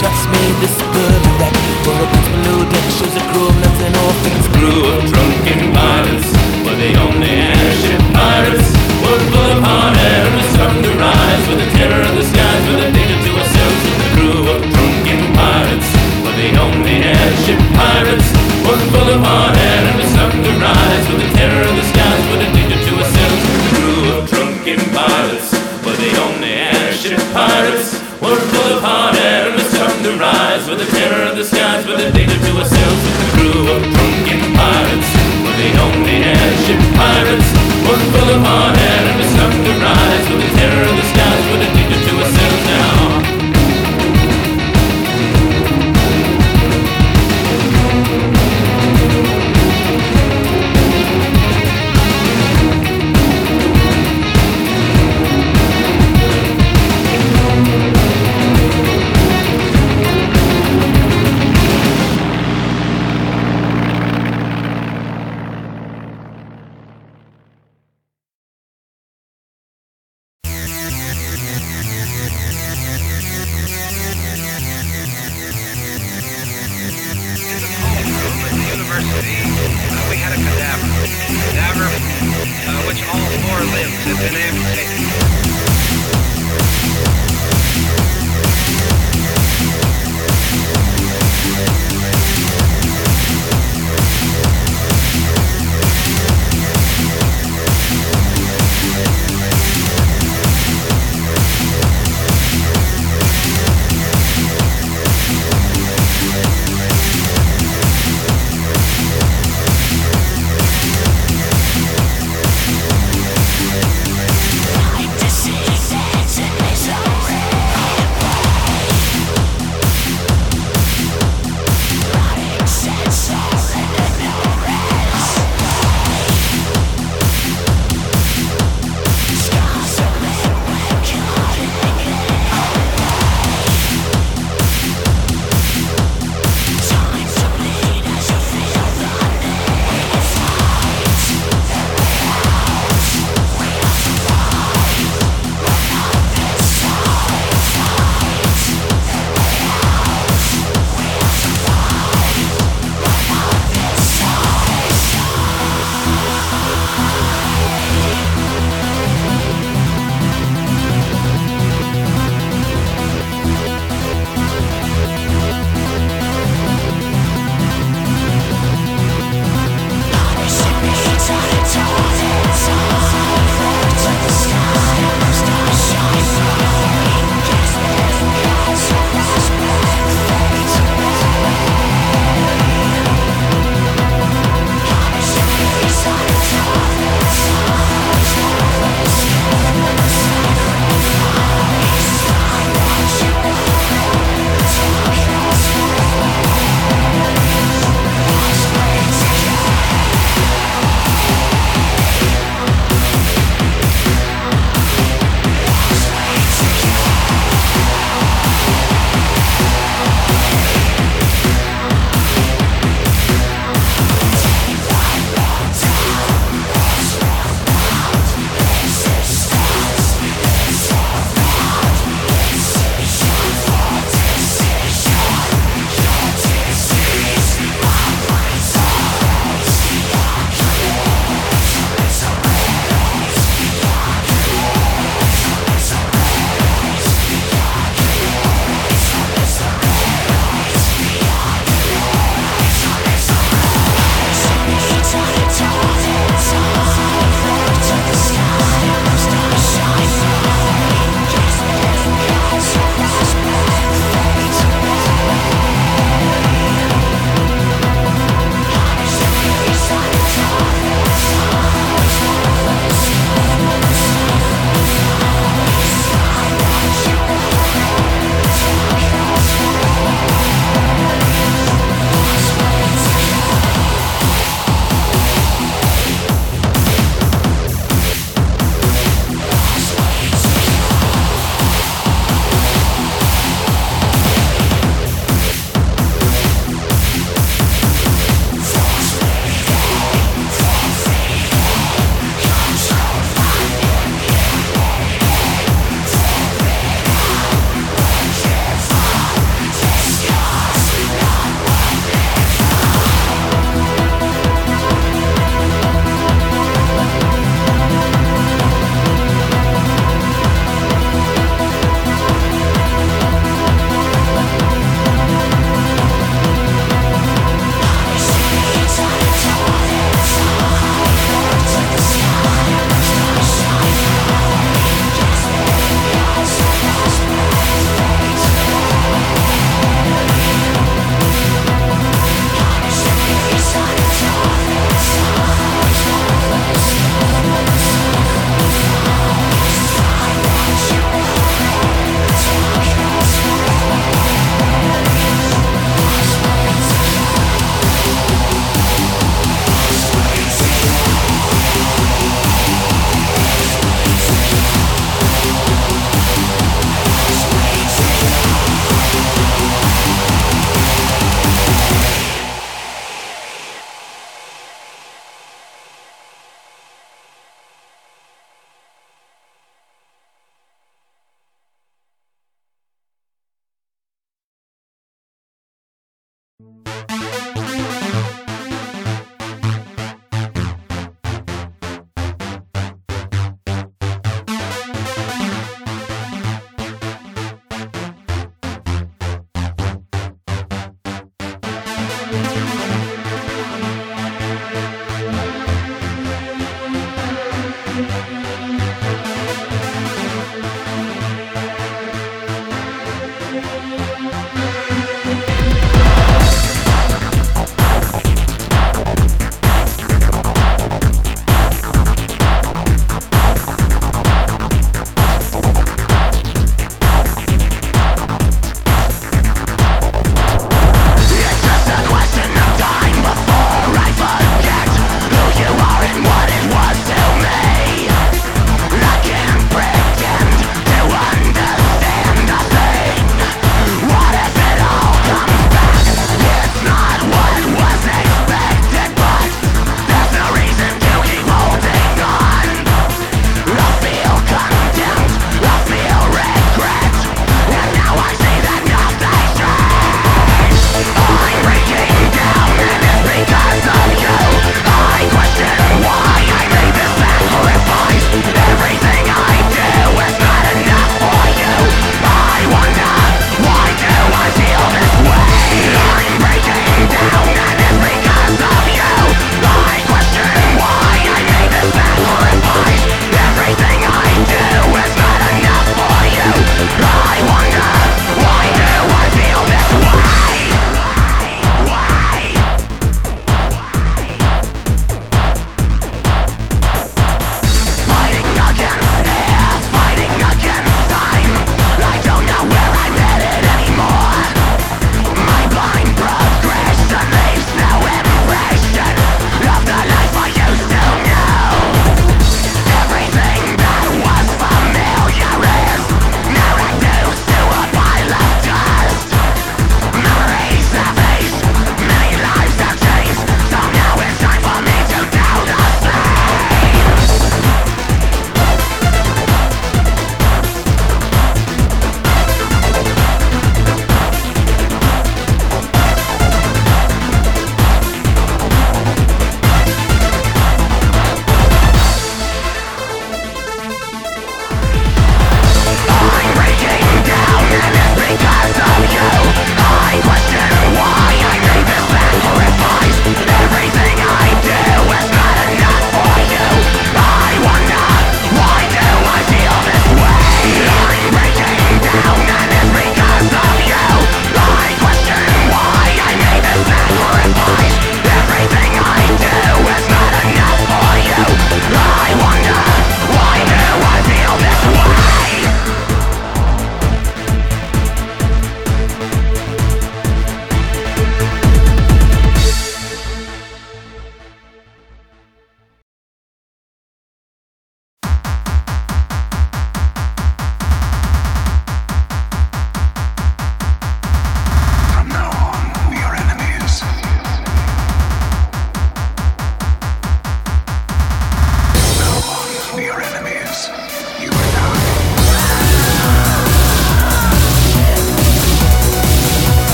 Trust me, this bird that world is blue That shows a groove, nothing all things Drunken minds, but they only Airship pirates one full of hot and a sunk to rise with the terror of the skies. we had a cadaver, cadaver uh, which all four limbs had been amputated.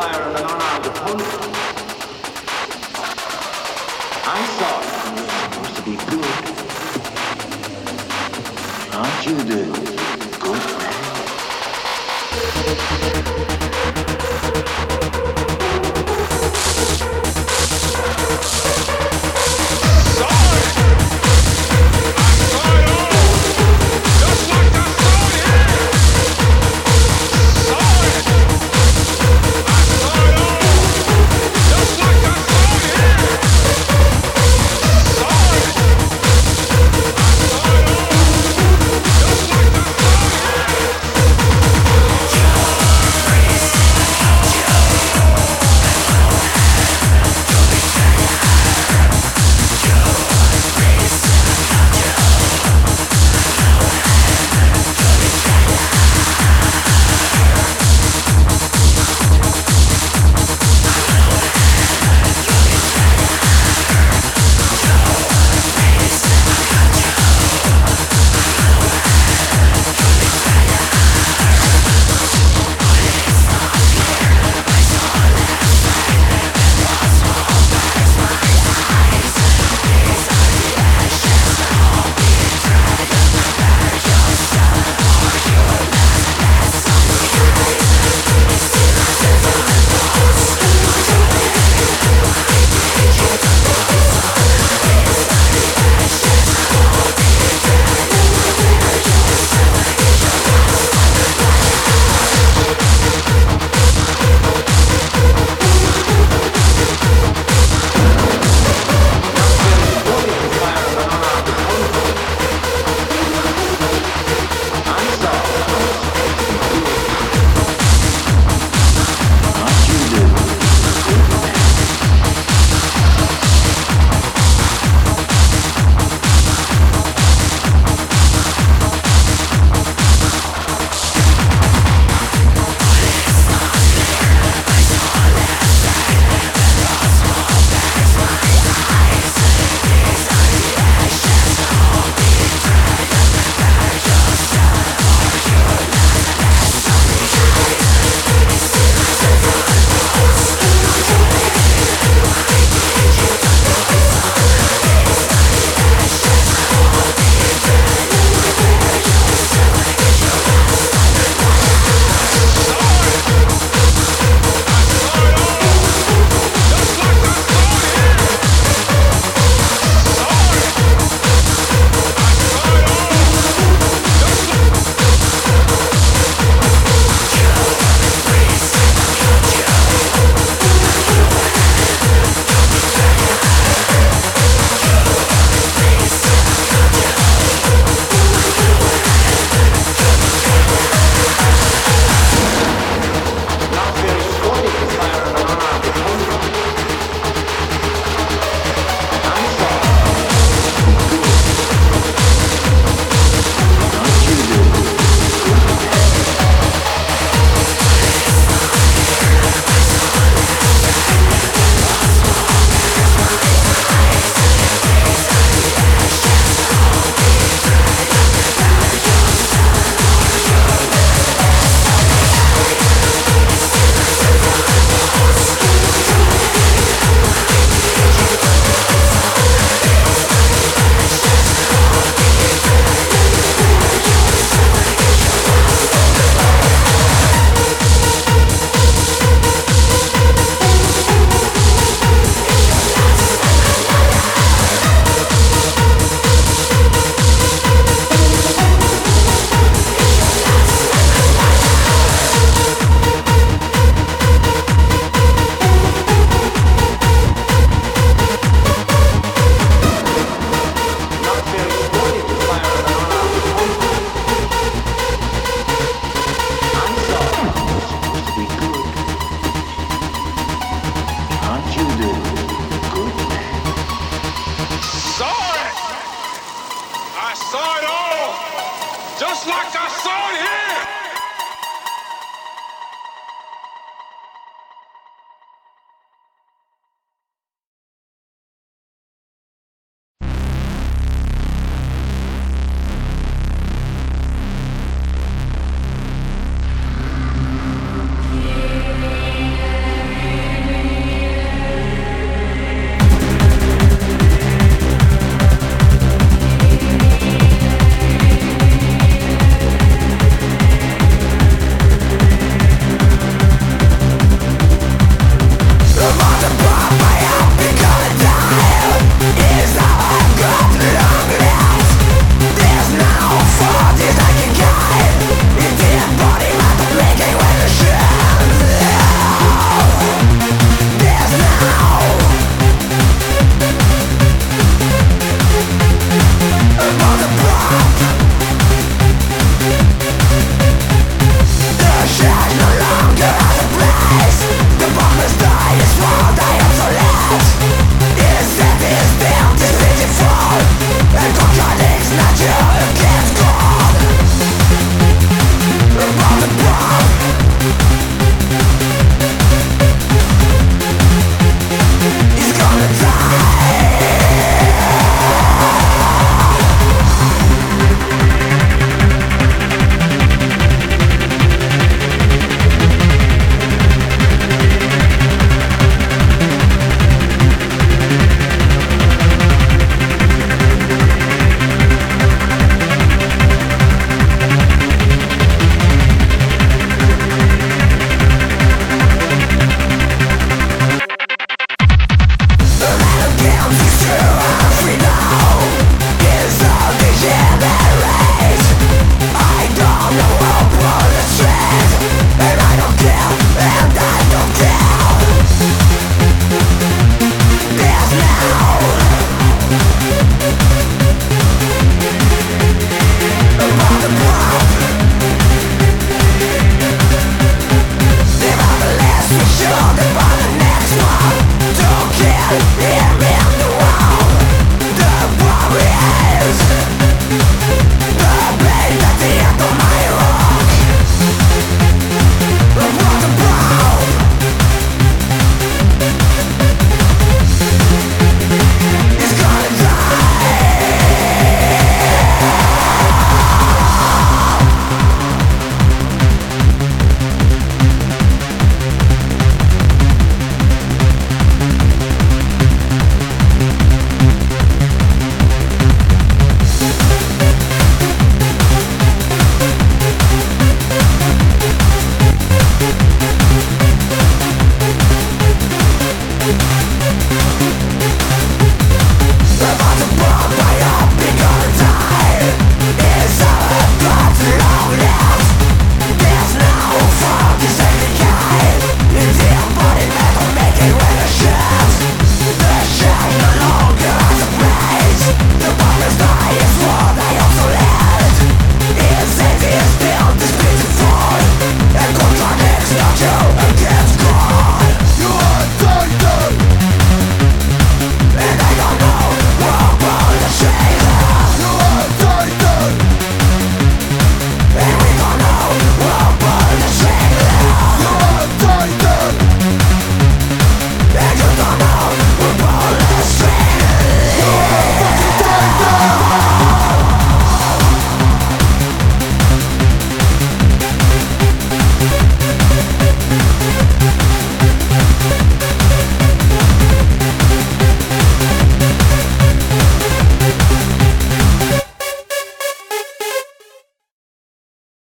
fire of an unarmed opponent. I thought you were supposed to be good. Aren't you the good man?